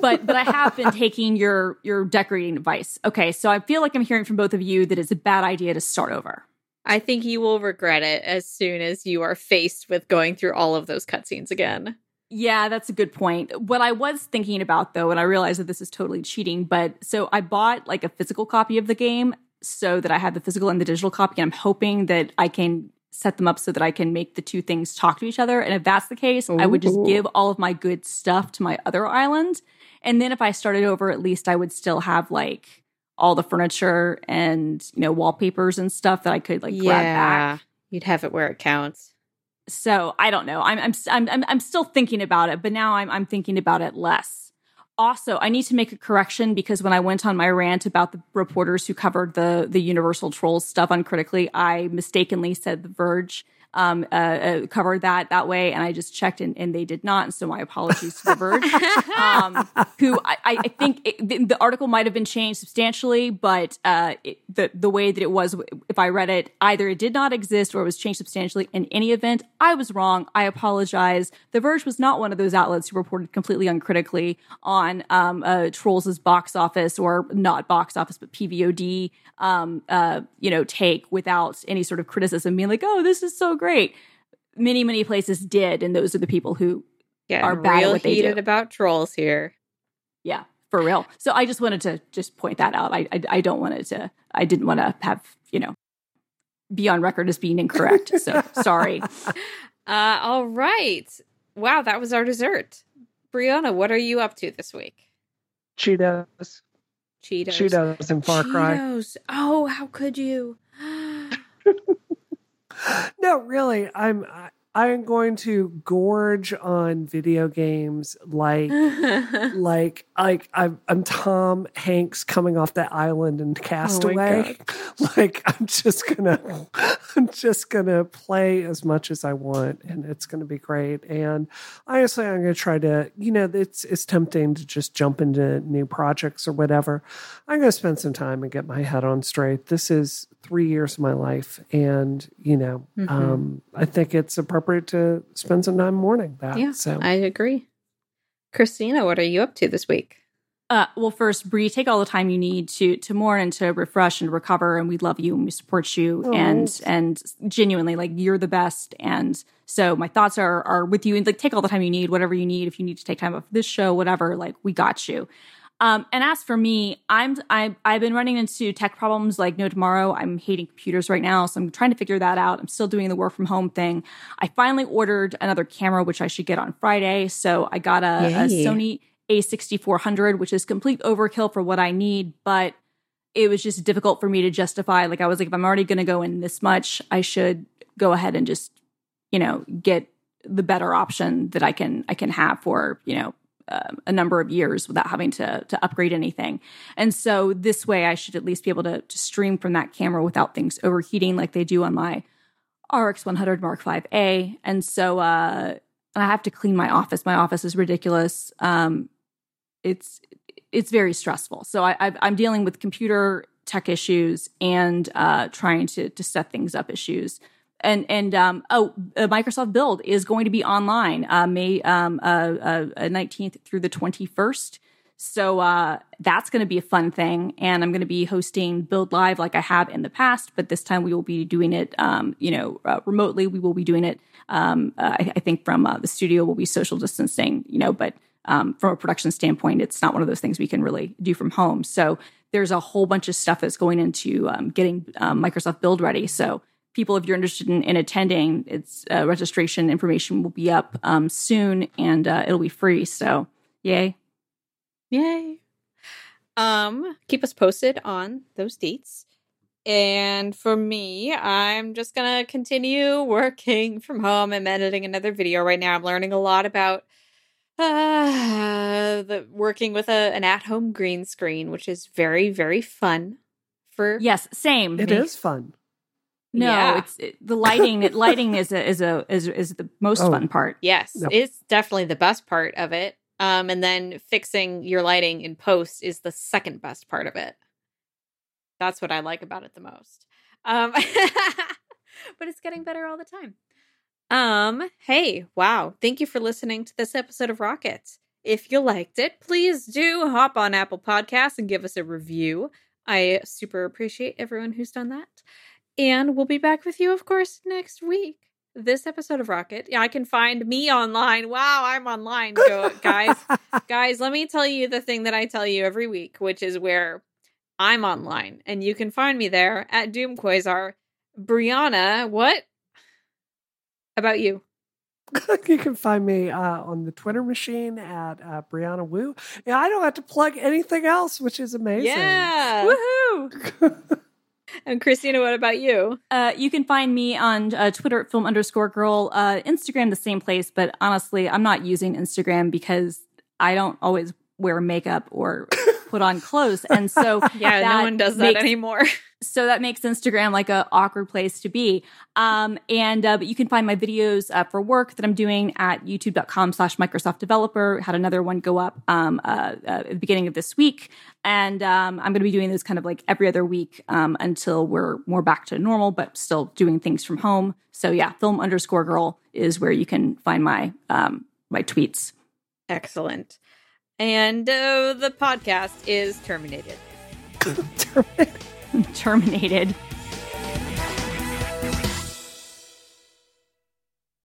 but but I have been taking your your decorating advice. Okay, so I feel like I'm hearing from both of you that it's a bad idea to start over. I think you will regret it as soon as you are faced with going through all of those cutscenes again. Yeah, that's a good point. What I was thinking about though, and I realized that this is totally cheating, but so I bought like a physical copy of the game so that I had the physical and the digital copy. And I'm hoping that I can set them up so that I can make the two things talk to each other. And if that's the case, Ooh. I would just give all of my good stuff to my other island. And then if I started over, at least I would still have like all the furniture and, you know, wallpapers and stuff that I could like yeah, grab back. You'd have it where it counts. So I don't know. I'm I'm I'm I'm still thinking about it, but now I'm I'm thinking about it less. Also, I need to make a correction because when I went on my rant about the reporters who covered the the Universal Trolls stuff uncritically, I mistakenly said The Verge um, uh, uh, covered that that way, and I just checked and, and they did not. And so my apologies to The Verge, um, who I, I think it, the, the, article might have been changed substantially, but uh, it, the the way that it was, if I read it, either it did not exist or it was changed substantially. In any event, I was wrong. I apologize. The Verge was not one of those outlets who reported completely uncritically on um, uh, Trolls' box office or not box office, but PVOD, um, uh, you know, take without any sort of criticism, being like, "Oh, this is so great. Many, many places did, and those are the people who yeah, are bad real at what they heated do. about trolls here. Yeah, for real. So I just wanted to just point that out. I I, I don't want it to. I didn't want to have you know be on record as being incorrect. So sorry. Uh, all right. Wow, that was our dessert. Brianna, what are you up to this week? Cheetos. Cheetos. Cheetos and Far Cry. Cheetos. Oh, how could you? no, really, I'm I'm going to gorge on video games like like like I'm, I'm Tom Hanks coming off that island and oh Castaway. Oh like I'm just gonna I'm just gonna play as much as I want, and it's gonna be great. And honestly, I'm gonna try to you know it's it's tempting to just jump into new projects or whatever. I'm gonna spend some time and get my head on straight. This is three years of my life, and you know mm-hmm. um, I think it's appropriate appropriate to spend some time mourning that. Yeah, so I agree. Christina, what are you up to this week? Uh, well, first, Bree, take all the time you need to to mourn and to refresh and recover, and we love you and we support you, oh. and and genuinely, like you're the best, and so my thoughts are are with you, and like take all the time you need, whatever you need. If you need to take time off this show, whatever, like we got you. Um, and as for me, I'm I, I've been running into tech problems like no tomorrow. I'm hating computers right now, so I'm trying to figure that out. I'm still doing the work from home thing. I finally ordered another camera, which I should get on Friday. So I got a, a Sony A6400, which is complete overkill for what I need, but it was just difficult for me to justify. Like I was like, if I'm already going to go in this much, I should go ahead and just you know get the better option that I can I can have for you know uh, a number of years without having to to upgrade anything. And so this way, I should at least be able to, to stream from that camera without things overheating like they do on my RX 100 Mark V A. And so uh, I have to clean my office. My office is ridiculous. Um, it's it's very stressful. So i am dealing with computer tech issues and uh, trying to to set things up issues and and um, oh, uh, Microsoft Build is going to be online uh, May um, uh, uh, nineteenth through the twenty first. So uh, that's going to be a fun thing, and I'm going to be hosting Build Live like I have in the past, but this time we will be doing it, um, you know, uh, remotely. We will be doing it. Um, I, I, think from the studio will be social distancing, you know, but um, from a production standpoint, it's not one of those things we can really do from home. So there's a whole bunch of stuff that's going into um, getting Microsoft Build ready. So people, if you're interested in, in attending, its uh, registration information will be up um, soon and uh, it'll be free. So, yay. Yay. Um, keep us posted on those dates. And for me, I'm just going to continue working from home. I'm editing another video right now. I'm learning a lot about uh, the working with a, an at home green screen, which is very, very fun. For yes, same. It me. is fun. No, yeah. it's it, the lighting. lighting is a is a is is the most oh. fun part. Yes, yep. it's definitely the best part of it. Um, and then fixing your lighting in post is the second best part of it. That's what I like about it the most. Um, but it's getting better all the time. Um, hey, wow. Thank you for listening to this episode of Rockets. If you liked it, please do hop on Apple Podcasts and give us a review. I super appreciate everyone who's done that. And we'll be back with you, of course, next week. This episode of Rocket, yeah, I can find me online. Wow, I'm online, Go, guys. guys, let me tell you the thing that I tell you every week, which is where I'm online, and you can find me there at Doom Quasar. Brianna, what about you? you can find me uh, on the Twitter machine at uh, Brianna Wu. Yeah, I don't have to plug anything else, which is amazing. Yeah. Woohoo! and Christina, what about you? Uh, you can find me on uh, Twitter at film underscore girl, uh, Instagram the same place. But honestly, I'm not using Instagram because I don't always wear makeup or put on clothes, and so yeah, no one does that makes, anymore. so that makes Instagram like a awkward place to be. Um, and uh, but you can find my videos uh, for work that I'm doing at youtube.com slash Microsoft developer. Had another one go up um, uh, uh at the beginning of this week. And um, I'm going to be doing this kind of like every other week um, until we're more back to normal, but still doing things from home. So yeah, film underscore girl is where you can find my um, my tweets. Excellent. And uh, the podcast is terminated. Terminated. Terminated.